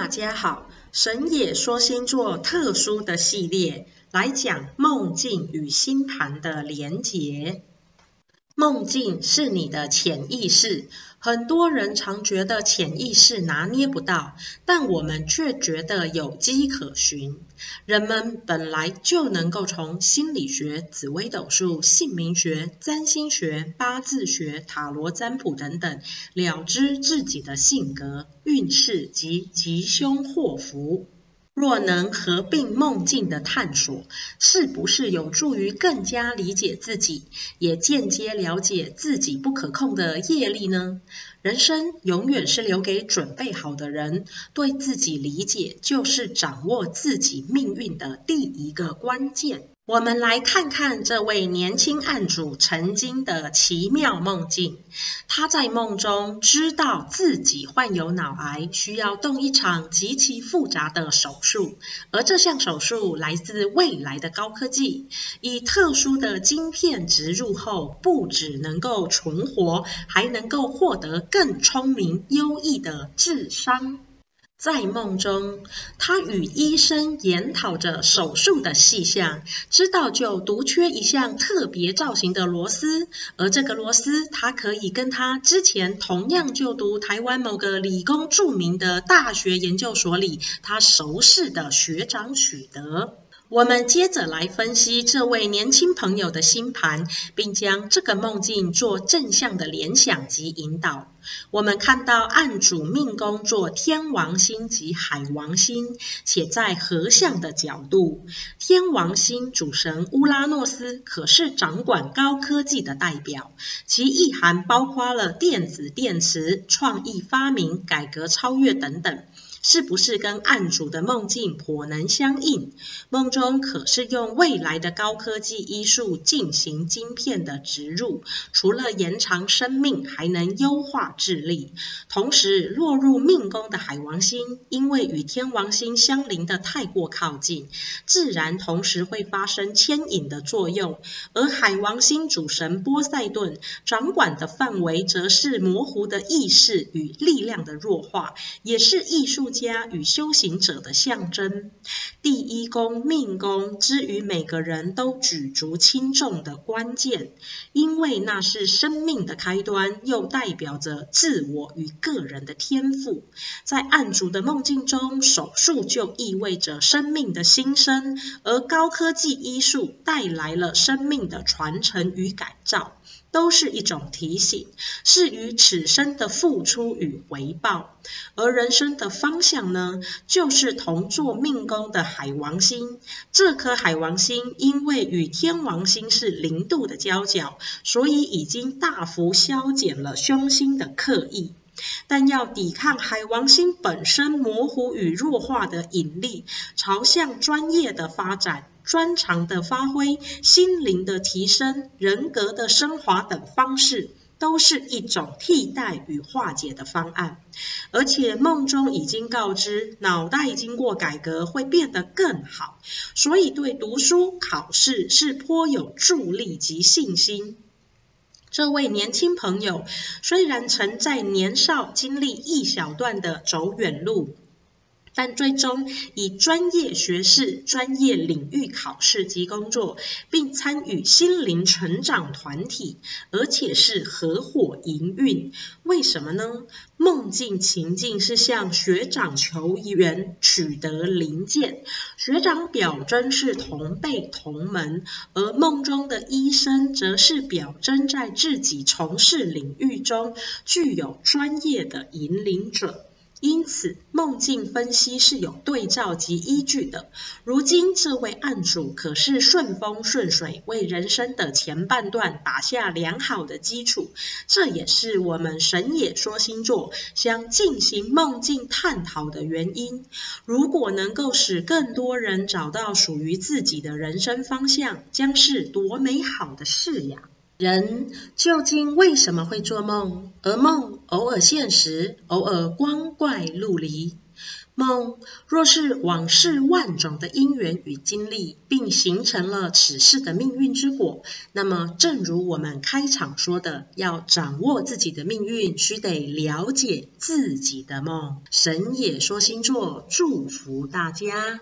大家好，神也说星座特殊的系列来讲梦境与星盘的连结。梦境是你的潜意识，很多人常觉得潜意识拿捏不到，但我们却觉得有迹可循。人们本来就能够从心理学、紫微斗数、姓名学、占星学、八字学、塔罗占卜等等，了知自己的性格、运势及吉凶祸福。若能合并梦境的探索，是不是有助于更加理解自己，也间接了解自己不可控的业力呢？人生永远是留给准备好的人，对自己理解就是掌握自己命运的第一个关键。我们来看看这位年轻案主曾经的奇妙梦境。他在梦中知道自己患有脑癌，需要动一场极其复杂的手术，而这项手术来自未来的高科技，以特殊的晶片植入后，不只能够存活，还能够获得更聪明、优异的智商。在梦中，他与医生研讨着手术的细项，知道就独缺一项特别造型的螺丝，而这个螺丝，他可以跟他之前同样就读台湾某个理工著名的大学研究所里他熟识的学长取得。我们接着来分析这位年轻朋友的星盘，并将这个梦境做正向的联想及引导。我们看到案主命宫坐天王星及海王星，且在合相的角度。天王星主神乌拉诺斯可是掌管高科技的代表，其意涵包括了电子、电池、创意发明、改革、超越等等。是不是跟案主的梦境颇能相应？梦中可是用未来的高科技医术进行晶片的植入，除了延长生命，还能优化智力。同时，落入命宫的海王星，因为与天王星相邻的太过靠近，自然同时会发生牵引的作用。而海王星主神波塞顿掌管的范围，则是模糊的意识与力量的弱化，也是艺术家与修行者的象征，第一宫命宫之于每个人都举足轻重的关键，因为那是生命的开端，又代表着自我与个人的天赋。在案主的梦境中，手术就意味着生命的新生，而高科技医术带来了生命的传承与改造。都是一种提醒，是与此生的付出与回报。而人生的方向呢，就是同坐命宫的海王星。这颗海王星因为与天王星是零度的交角，所以已经大幅消减了凶星的刻意。但要抵抗海王星本身模糊与弱化的引力，朝向专业的发展。专长的发挥、心灵的提升、人格的升华等方式，都是一种替代与化解的方案。而且梦中已经告知，脑袋经过改革会变得更好，所以对读书、考试是颇有助力及信心。这位年轻朋友虽然曾在年少经历一小段的走远路。但最终以专业学士、专业领域考试及工作，并参与心灵成长团体，而且是合伙营运。为什么呢？梦境情境是向学长求援取得零件，学长表征是同辈同门，而梦中的医生则是表征在自己从事领域中具有专业的引领者。因此，梦境分析是有对照及依据的。如今，这位案主可是顺风顺水，为人生的前半段打下良好的基础。这也是我们神野说星座想进行梦境探讨的原因。如果能够使更多人找到属于自己的人生方向，将是多美好的事呀！人究竟为什么会做梦？而梦偶尔现实，偶尔光怪陆离。梦若是往事万种的因缘与经历，并形成了此世的命运之果，那么正如我们开场说的，要掌握自己的命运，须得了解自己的梦。神也说星座祝福大家。